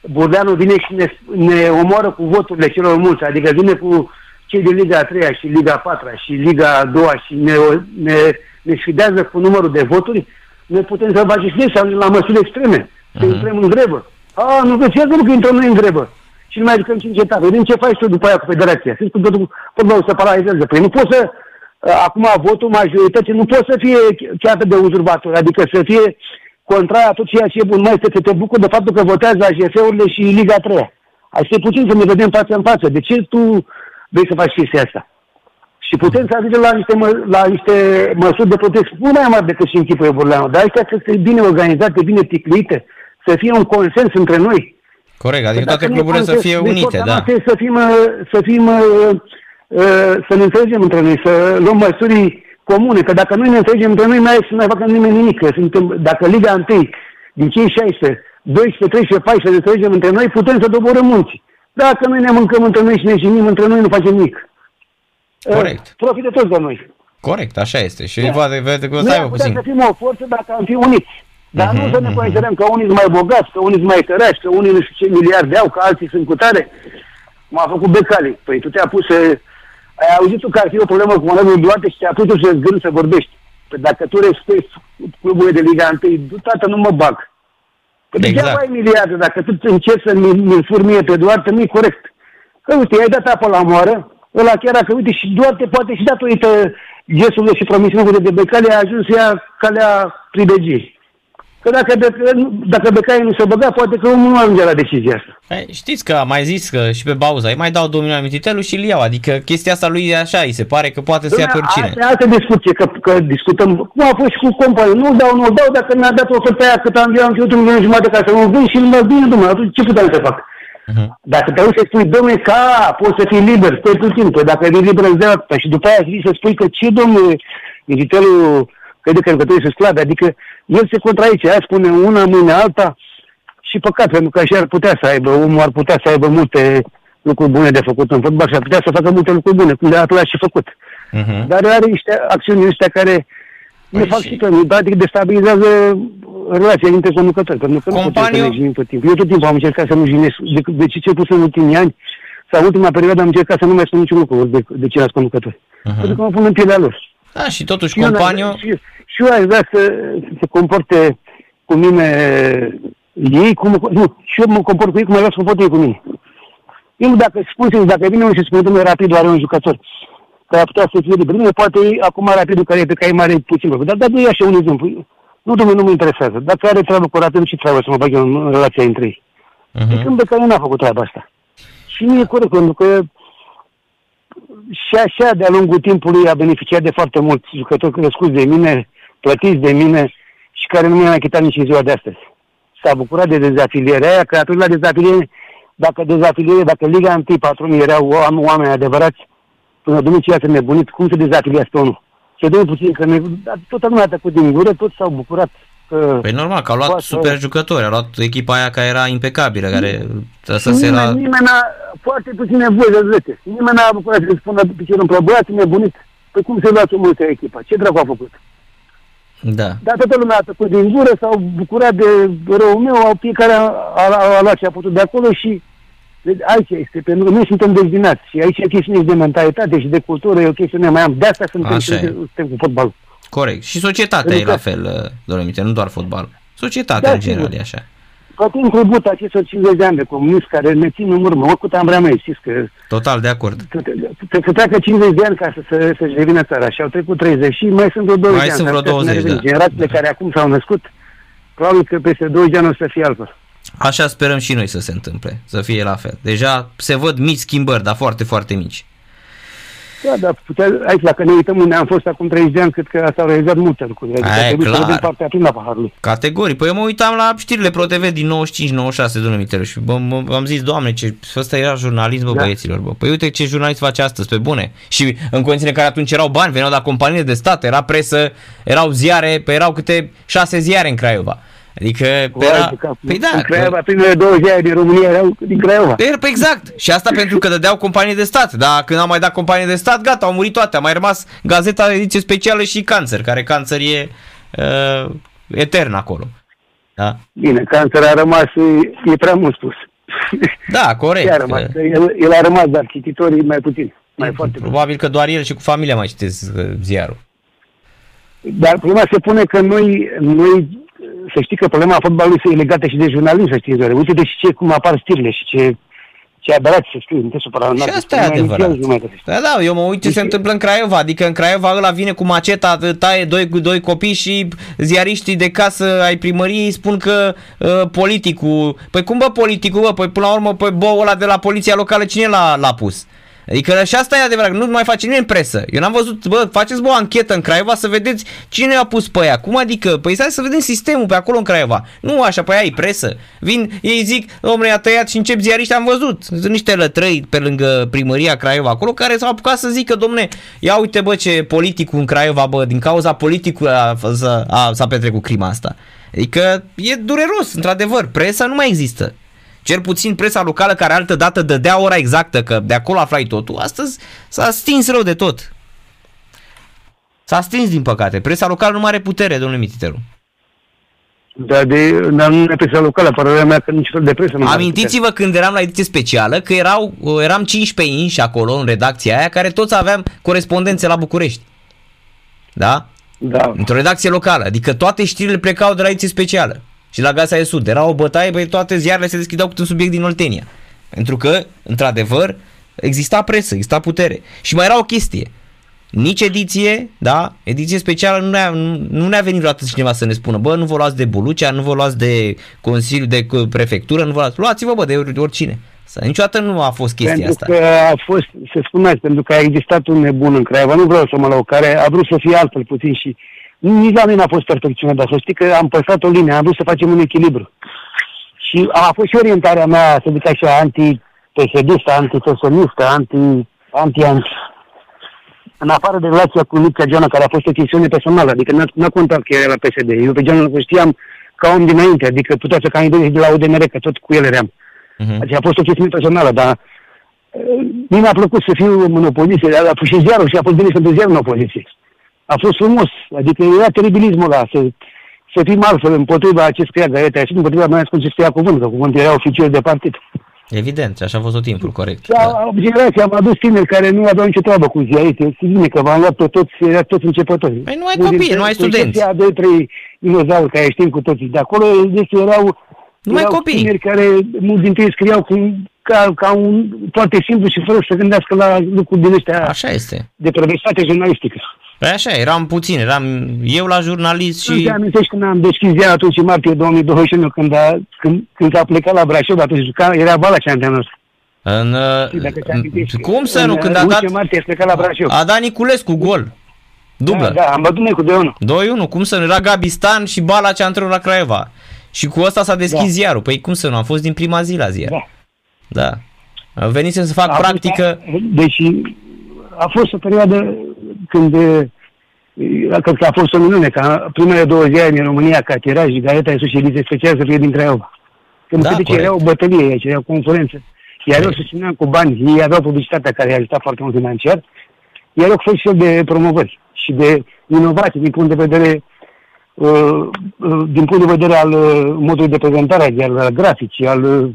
Burdeanu vine și ne, ne omoară cu voturile celor mulți, adică vine cu cei de Liga 3 și Liga 4 și Liga 2 și ne, ne, ne sfidează cu numărul de voturi, noi putem să facem și noi sau la măsuri extreme, să uh-huh. intrăm în grebă. A, nu vezi, nu că intrăm noi în grebă. Și nu mai ridicăm 5 etape. Vedem ce faci tu după aia cu federația. Să spui că fotbalul se paralizează. Păi nu poți să, acum votul majorității nu poate să fie chiar de uzurbator, adică să fie contrar a tot ceea ce e bun. Mai este să te bucuri de faptul că votează AGF-urile și Liga 3. Asta e puțin să ne vedem față în față. De ce tu vrei să faci chestia asta? Și putem să ajungem la niște, mă, la niște măsuri de protecție mult mai mari decât și în chipul Burleanu. Dar astea să fie bine organizate, bine ticlite, să fie un consens între noi. Corect, adică toate cluburile să fie unite, da. Să fim, să fim, să ne înțelegem între noi, să luăm măsuri comune, că dacă noi ne înțelegem între noi, mai să mai facă nimeni nimic. Că suntem, dacă Liga 1, din cei 16, 12, 13, 14 ne înțelegem între noi, putem să doborăm munți. Dacă noi ne mâncăm între noi și ne jinim între noi, nu facem nimic. Corect. Uh, profită toți de noi. Corect, așa este. Și da. poate vede că o să aibă puțin. să fim o forță dacă am fi uniți. Dar uh-huh, nu să ne mhm, considerăm că unii sunt mai bogați, că unii sunt mai tărași, că unii nu știu ce miliarde au, că alții sunt cu tare. M-a făcut becali. Păi tu te-a pus să ai auzit tu că ar fi o problemă cu Manuel Duarte și te-a pus să gândi să vorbești. Păi dacă tu respecti cluburile de Liga 1, du tată, nu mă bag. Păi exact. degeaba ai miliarde, dacă tu încerci să mi furi mie pe Duarte, nu-i corect. Că uite, ai dat apă la moară, ăla chiar că uite și Duarte poate și datorită gesturile și promisiunile de becale a ajuns să ia calea pribegiei. Că dacă, de, dacă Becai nu se băga, poate că omul nu ajunge la decizia asta. Ei, știți că am mai zis că și pe Bauza îi mai dau 2 milioane Mititelu și îl iau. Adică chestia asta lui e așa, îi se pare că poate să ia pe oricine. Asta e altă discuție, că, că discutăm. Cum a fost și cu companii? Nu dau, nu dau, dacă mi-a dat o pe aia cât am eu, am fi un milion jumătate ca să nu vin și îl mă bine, domnule, atunci ce puteam să fac? Uh-huh. Dacă te uiți să spui, domnule, ca, poți să fii liber, stai puțin, păi dacă e liber îți dea, și după aia să spui că ce, domnule, Mititelu, crede că trebuie să sklabe, adică el se contraice, aia spune una, mâine alta și păcat, pentru că așa ar putea să aibă, omul ar putea să aibă multe lucruri bune de făcut în fotbal și ar putea să facă multe lucruri bune, cum de a și făcut. Uh-huh. Dar are niște acțiuni ăștia care păi ne fac și pe noi, adică destabilizează relația dintre conducători, pentru că Companiu... nu putem să ne jinim tot timpul. Eu tot timpul am încercat să nu jinesc, de, de ce ce pus în ultimii ani, sau ultima perioadă am încercat să nu mai spun niciun lucru de, de ceilalți conducători. Uh-huh. Pentru că mă pun în pielea lor. Da, și totuși și companiu... Și, și eu aș vrea să se comporte cu mine ei, cum, nu, și eu mă comport cu ei cum aș vrea să comporte ei cu mine. Eu dacă spun sincer, dacă vine unul și spune, domnule, rapid are un jucător, care ar putea să fie de bine, poate acum rapidul care e pe care e mare puțin dar dar nu e așa un exemplu. Nu, domnule, nu mă interesează. Dacă are treabă cu rapidul, ce treabă să mă bag eu în relația între ei? Uh-huh. Când de care n-a făcut treaba asta. Și nu e corect, pentru că și așa de-a lungul timpului a beneficiat de foarte mulți jucători crescuți de mine, plătiți de mine și care nu mi-a achitat nici în ziua de astăzi. S-a bucurat de dezafilierea aia, că atunci la dezafiliere, dacă dezafiliere, dacă Liga 1 patronii erau oameni adevărați, până Dumnezeu ce nebunit, cum se dezafiliază pe unul? Se dă puțin că ne, toată lumea a tăcut din gură, toți s-au bucurat Că păi normal, că au luat poate... super jucători, au luat echipa aia care era impecabilă, care să se la... Nimeni n-a, foarte puțin nevoie de zece. Nimeni n-a bucurat să spună piciorul în băiat, nebunit. Păi cum se luați multă echipa? Ce dracu a făcut? Da. Dar toată lumea a tăcut din gură, s-au bucurat de răul meu, au fiecare a, a, a, a luat ce a putut de acolo și deci aici este, pentru că noi suntem dezbinați și aici e chestiune de mentalitate și de cultură, e o chestiune mai am. De asta suntem, suntem, suntem cu fotbalul. Corect. Și societatea e la fel, uh, domnule Mite, nu doar fotbal. Societatea da, în general e așa. Plătim tribut acestor 50 de ani de comunist care ne țin în urmă. Oricât am vrea mai știți că... Total, de acord. Să treacă 50 de ani ca să, să, să-și revină țara și au trecut 30 și mai sunt vreo 20 mai de ani. Mai sunt vreo 20, da. Generațiile da. care acum s-au născut, probabil că peste 20 de ani o să fie altfel. Așa sperăm și noi să se întâmple, să fie la fel. Deja se văd mici schimbări, dar foarte, foarte mici. Da, dar putea, aici, dacă ne uităm unde am fost acum 30 de ani, cred că s-au realizat multe lucruri. Adică Aia, trebuie clar. să vedem partea plină a paharului. Categorii. Păi eu mă uitam la știrile ProTV din 95-96, domnule Miteluș, și bă, bă, am zis, doamne, ce, ăsta era jurnalism, bă, da. băieților, bă. Păi uite ce jurnalist face astăzi, pe bune. Și în condiții în care atunci erau bani, veneau de la companiile de stat, era presă, erau ziare, pe erau câte șase ziare în Craiova. Adică, Uai, era... Păi da, în Craiova, că... primele două ziare din România erau din Craiova. Păi, păi exact. Și asta pentru că dădeau companii de stat. Dar când au mai dat companii de stat, gata, au murit toate. A mai rămas gazeta de ediție specială și cancer, care cancer e uh, etern acolo. Da? Bine, cancer a rămas, e, e prea mult spus. Da, corect. Ce a rămas? Că El, el a rămas, dar cititorii mai puțin. Mai foarte puțin. Probabil că doar el și cu familia mai citesc uh, ziarul. Dar problema se pune că noi, noi să știi că problema fotbalului e legată și de jurnalism, să știi, Zoe. Uite-te și ce, cum apar stirile și ce, ce aberat să scrie, nu te supăra. Și asta e adevărat. Da, da, eu mă uit ce Deci- se întâmplă în Craiova, adică în Craiova ăla vine cu maceta, taie doi, doi copii și ziariștii de casă ai primăriei spun că uh, politicul, păi cum bă politicul, bă, păi până la urmă, păi boul ăla de la poliția locală cine l-a, l-a pus? Adică și asta e adevărat, nu mai face nimeni în presă. Eu n-am văzut, bă, faceți bă o anchetă în Craiova să vedeți cine a pus pe ea. Cum adică? Păi stai să vedem sistemul pe acolo în Craiova. Nu așa, pe aia e presă. Vin, ei zic, domnule, a tăiat și încep ziariști, am văzut. Sunt niște lătrăi pe lângă primăria Craiova acolo care s-au apucat să zică, domne, ia uite bă ce politicul în Craiova, bă, din cauza politicului a, a, a, s-a petrecut crima asta. Adică e dureros, într-adevăr, presa nu mai există. Cel puțin presa locală care altă dată dădea ora exactă, că de acolo aflai totul, astăzi s-a stins rău de tot. S-a stins din păcate. Presa locală nu mai are putere, domnule Mititeru. Dar de, dar nu e presa locală, părerea mea că nici fel de presă nu are Amintiți-vă când eram la ediție specială că erau, eram 15 inși acolo în redacția aia care toți aveam corespondențe la București. Da? putere. Da. Într-o redacție locală. Adică toate știrile plecau de la ediție specială. Și la Gasa de Sud. Era o bătaie, băi, toate ziarele se deschideau cu un subiect din Oltenia. Pentru că, într-adevăr, exista presă, exista putere. Și mai era o chestie. Nici ediție, da, ediție specială nu ne-a, nu, nu ne-a venit vreodată cineva să ne spună, bă, nu vă luați de Bulucea, nu vă luați de Consiliu, de uh, Prefectură, nu vă luați, luați-vă, bă, de ori- oricine. Să, niciodată nu a fost chestia Pentru asta. că a fost, se spunea, pentru că a existat un nebun în Craiova, nu vreau să mă lau, care a vrut să fie altfel puțin și nici la mine n-a fost perfecționat, dar să știi că am păstrat o linie, am vrut să facem un echilibru. Și a fost și orientarea mea, să zic așa, anti-PSD-istă, anti-personistă, anti, anti-anti. În afară de relația cu Mircea Geana, care a fost o chestiune personală, adică n-a, n-a contat că era la PSD. Eu pe Geana îl știam ca om dinainte, adică putea să candideze de la UDMR, că tot cu el eram. Mhm. Adică a fost o chestiune personală, dar uh, mie mi-a plăcut să fiu în opoziție, dar a fost și ziarul și a fost bine să ziar în opoziție. A fost frumos, adică era teribilismul ăla, să, să fim altfel împotriva ce scria Gaeta și împotriva mai ales cum se scria cuvânt, că cuvântul era oficial de partid. Evident, și așa a fost tot timpul, corect. Și a, a, generația am adus tineri care nu aveau nicio treabă cu ziarite. Știi bine că v-am luat pe toți, era toți începători. Păi nu ai Unul copii, dintre- nu ai cu studenți. excepția de trei dinozauri care știm cu toții de acolo, deci erau, Nu ai erau copii. tineri care mulți dintre ei scriau cu, ca, ca un foarte simplu și fără să gândească la lucruri din ăștia Așa este. de progresitate jurnalistică. Păi așa, eram puțin, eram eu la jurnalist Și... și... Te amintești când am deschis ziarul atunci în martie 2021, când, a, când, când s-a plecat la Brașov, atunci juca, era Balacea de nostru. În, uh, Dacă te amintești, cum să în, nu, când a 11 dat, martie a plecat la Brașov. a dat Niculescu gol. Dublă. Da, da, am bătut noi cu 2-1. 2-1, cum să nu, era Gabistan și Bala ce antrenor la Craiova. Și cu ăsta s-a deschis Da. ziarul. Păi cum să nu, am fost din prima zi la ziar. Da. Da. Venisem să fac A fost- practică, Deci a fost o perioadă când e, cred că a fost o minune, ca primele două ziare din România, ca tiraj, Gareta, Iisus și Elize Special să fie din Craiova. Când Da, da, corect. era o bătălie aici, era o concurență. Iar eu susțineam cu bani, ei aveau publicitatea care i-a ajutat foarte mult financiar, iar eu cu fel de promovări și de inovații din punct de vedere uh, uh, din punct de vedere al uh, modului de prezentare, al, al graficii, al uh,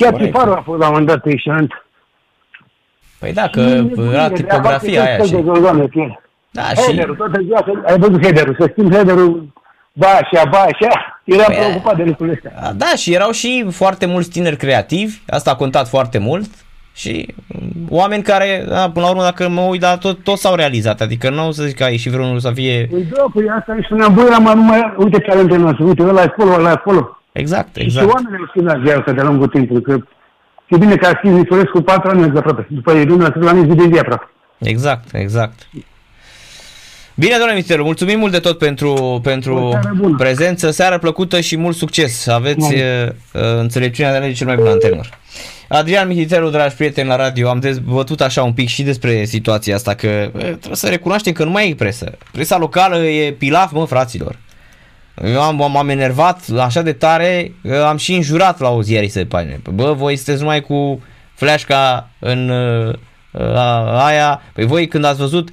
chiar Corect. tiparul a fost la un moment dat excelent. păi da, că era tipografia aia și... Da, și... Headerul, toată ziua, să- ai văzut headerul, să schimb headerul, ba așa, ba așa, eram Păi, preocupat de lucrurile astea. Da, și erau și foarte mulți tineri creativi, asta a contat foarte mult și mm, oameni care, da, până la urmă, dacă mă uit, da, tot, tot s-au realizat, adică nu o să zic că ai și vreunul să fie... Păi da, păi asta își spuneam, băi, am numai, uite talentele noastre, uite, ăla e acolo, ăla e acolo. Exact, Și exact. oamenii au scris la ziarul ăsta de-a lungul timpului, că e bine că a scris Niculescu patru ani de aproape, după ei, lumea a scris la mine zi de zi aproape. Exact, exact. Bine, domnule Misteru, mulțumim mult de tot pentru, O pentru seară bună. prezență, seară plăcută și mult succes. Aveți Mulțumesc. uh, uh, înțelepciunea de a alege cel mai bun antrenor. Adrian Mititeru, dragi prieteni la radio, am dezbătut așa un pic și despre situația asta, că uh, trebuie să recunoaștem că nu mai e presă. Presa locală e pilaf, mă, fraților. Eu am, m-am enervat așa de tare, că am și înjurat la o ziarist de pagină. Bă, voi sunteți numai cu fleașca în uh, uh, aia. Păi voi când ați văzut,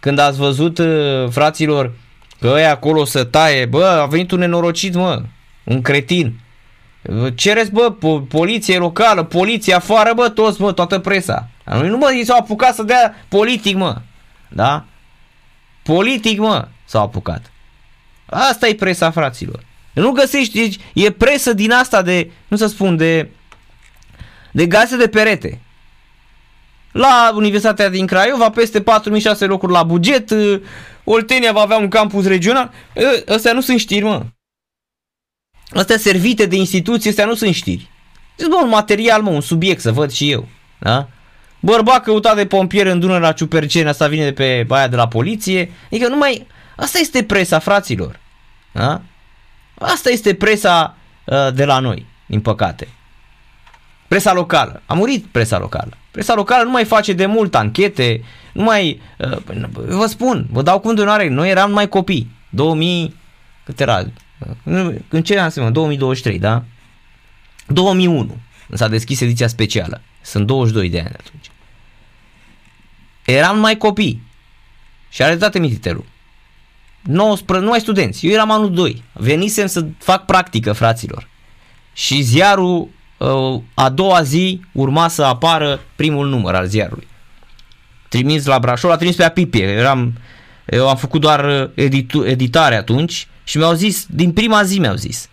când ați văzut uh, fraților că ăia acolo să taie, bă, a venit un nenorocit, mă, un cretin. Cereți, bă, po- poliție locală, poliție afară, bă, toți, bă, toată presa. Nu, nu mă, ei s-au apucat să dea politic, mă. Da? Politic, mă, s-au apucat. Asta e presa, fraților. Nu găsești, deci e presă din asta de, nu să spun, de, de gaze de perete. La Universitatea din Craiova, peste 4006 locuri la buget, Oltenia va avea un campus regional. Astea nu sunt știri, mă. Astea servite de instituții, astea nu sunt știri. Zic, bă, un material, mă, un subiect, să văd și eu. Da? Bărbat căutat de pompier în dună la Ciuperceni, asta vine de pe baia de la poliție. Adică nu mai... Asta este presa, fraților. Da? Asta este presa uh, de la noi, din păcate. Presa locală. A murit presa locală. Presa locală nu mai face de mult anchete, nu mai... Uh, vă spun, vă dau cuvântul în noi eram mai copii. 2000... Cât era? În ce an 2023, da? 2001 s-a deschis ediția specială. Sunt 22 de ani atunci. Eram mai copii. Și are dreptate mititelul. 19, numai studenți. Eu eram anul 2. Venisem să fac practică, fraților. Și ziarul uh, a doua zi urma să apară primul număr al ziarului. Trimis la Brașov, l-a trimis pe Apipie. Eram, eu am făcut doar uh, editu- editare atunci și mi-au zis, din prima zi mi-au zis.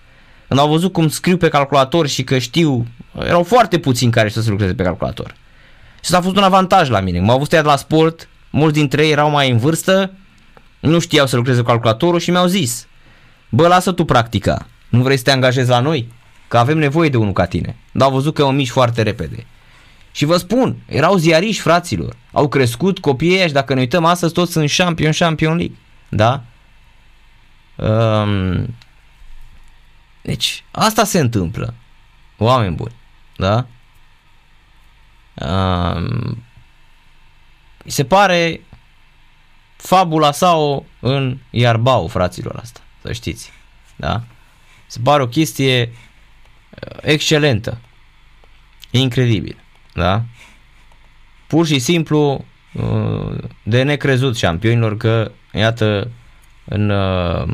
Când au văzut cum scriu pe calculator și că știu, erau foarte puțini care să se lucreze pe calculator. Și s-a fost un avantaj la mine. M-au văzut de la sport, mulți dintre ei erau mai în vârstă, nu știau să lucreze cu calculatorul și mi-au zis, bă, lasă tu practica, nu vrei să te angajezi la noi? Că avem nevoie de unul ca tine. Dar au văzut că o mici foarte repede. Și vă spun, erau ziariști fraților, au crescut copiii ăia și dacă ne uităm astăzi toți sunt champion, champion league. Da? Um, deci, asta se întâmplă. Oameni buni. Da? Um, se pare fabula sau în Iarbau, fraților, asta, să știți. Da? Se pare o chestie uh, excelentă. Incredibil. Da? Pur și simplu uh, de necrezut șampionilor că, iată, în, uh,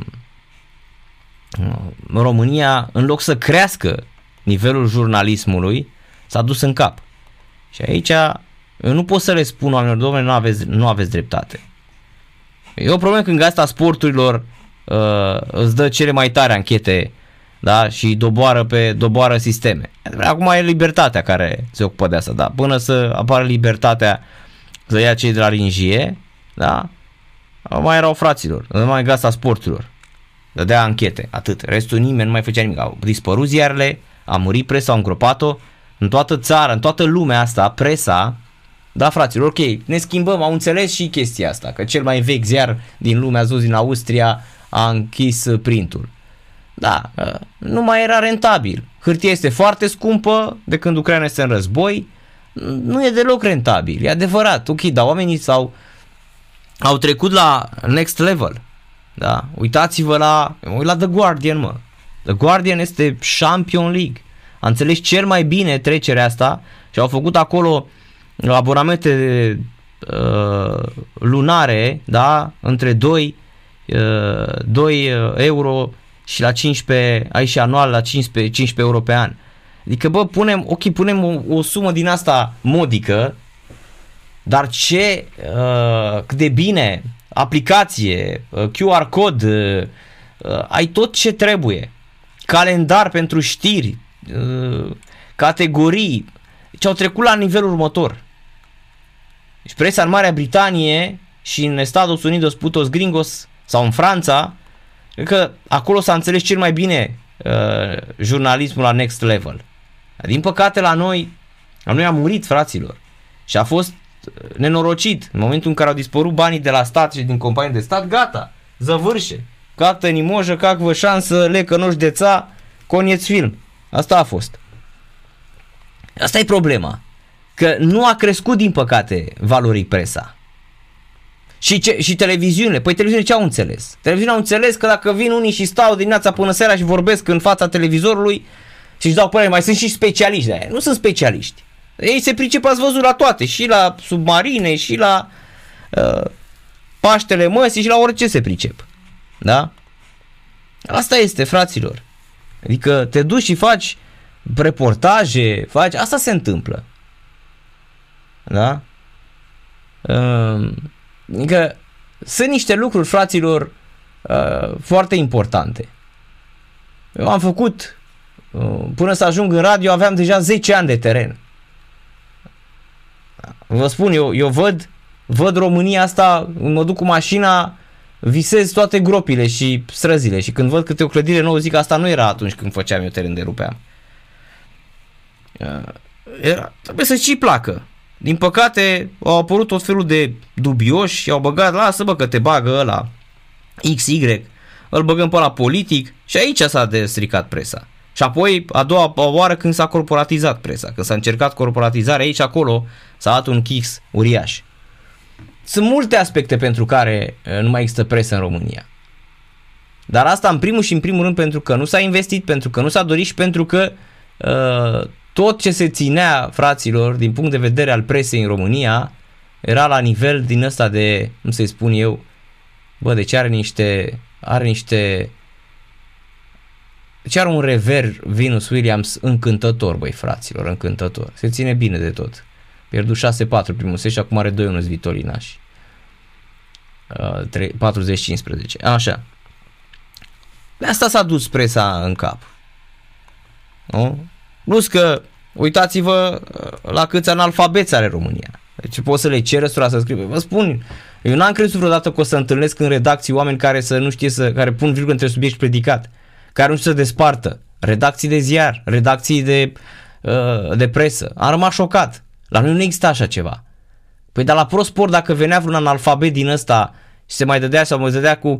în România, în loc să crească nivelul jurnalismului, s-a dus în cap. Și aici eu nu pot să le spun oamenilor, domnule, nu aveți, nu aveți dreptate. E o problemă când gazeta sporturilor uh, îți dă cele mai tare anchete da? și doboară pe doboară sisteme. Acum e libertatea care se ocupă de asta, da? Până să apară libertatea să ia cei de la Ringie, da? Mai erau fraților, nu mai gazeta sporturilor. Dădea anchete, atât. Restul nimeni nu mai făcea nimic. Au dispărut ziarele, a murit presa, au îngropat-o. În toată țara, în toată lumea asta, presa da, fraților, ok, ne schimbăm, au înțeles și chestia asta, că cel mai vechi ziar din lume, a din Austria, a închis printul. Da, ă, nu mai era rentabil. Hârtia este foarte scumpă de când Ucraina este în război, nu e deloc rentabil, e adevărat, ok, dar oamenii s-au au trecut la next level. Da? Uitați-vă la, la The Guardian, mă. The Guardian este Champion League. A înțeles cel mai bine trecerea asta și au făcut acolo uh, abonamente uh, lunare, da, între 2, uh, 2 euro și la 15, aici și anual la 15, 15 euro pe an. Adică, bă, punem, ok, punem o, o sumă din asta modică, dar ce, uh, cât de bine, aplicație, uh, QR cod, uh, uh, ai tot ce trebuie. Calendar pentru știri, uh, categorii, ce au trecut la nivelul următor. Deci presa în Marea Britanie și în Estados Unidos putos gringos sau în Franța, cred că acolo s-a înțeles cel mai bine uh, jurnalismul la next level. Din păcate la noi, la noi a murit fraților și a fost uh, nenorocit. În momentul în care au dispărut banii de la stat și din companii de stat, gata, zăvârșe. Cactă nimojă, cac vă șansă, lecă noș de ța, conieț film. Asta a fost. Asta e problema. Că nu a crescut, din păcate, valoric presa. Și, ce, și televiziunile. Păi televiziunile ce au înțeles? Televiziunile au înțeles că dacă vin unii și stau dimineața până seara și vorbesc în fața televizorului și își dau părere, mai sunt și specialiști de aia. Nu sunt specialiști. Ei se pricep, ați văzut la toate, și la submarine, și la uh, Paștele Măsii, și la orice se pricep. Da? Asta este, fraților. Adică te duci și faci reportaje, faci, asta se întâmplă. Da? Ehm, adică sunt niște lucruri, fraților, uh, foarte importante. Eu am făcut, uh, până să ajung în radio, aveam deja 10 ani de teren. Vă spun, eu, eu văd, văd România asta, mă duc cu mașina, visez toate gropile și străzile și când văd câte o clădire nouă zic asta nu era atunci când făceam eu teren de rupeam. Uh, era, trebuie să și placă. Din păcate au apărut tot felul de dubioși și au băgat, lasă bă că te bagă ăla XY, îl băgăm pe la politic și aici s-a destricat presa. Și apoi a doua oară când s-a corporatizat presa, când s-a încercat corporatizarea aici acolo s-a dat un chix uriaș. Sunt multe aspecte pentru care uh, nu mai există presă în România. Dar asta în primul și în primul rând pentru că nu s-a investit, pentru că nu s-a dorit și pentru că uh, tot ce se ținea, fraților, din punct de vedere al presei în România, era la nivel din ăsta de, cum să-i spun eu, bă, deci are niște, are niște, deci are un rever Venus Williams încântător, băi, fraților, încântător. Se ține bine de tot. Pierdut 6-4 primul set și acum are 2-1 Vitolinaș. Uh, 40-15. Așa. De asta s-a dus presa în cap. Nu? Plus că, uitați-vă uh, la câți analfabeți are România. Deci pot să le ceră să scrie. Vă spun, eu n-am crezut vreodată că o să întâlnesc în redacții oameni care să nu știe să, care pun virgulă între subiect și predicat, care nu știu să despartă. Redacții de ziar, redacții de, uh, de presă. Am rămas șocat. La noi nu exista așa ceva. Păi dar la ProSport dacă venea vreun analfabet din ăsta și se mai dădea sau mai dădea cu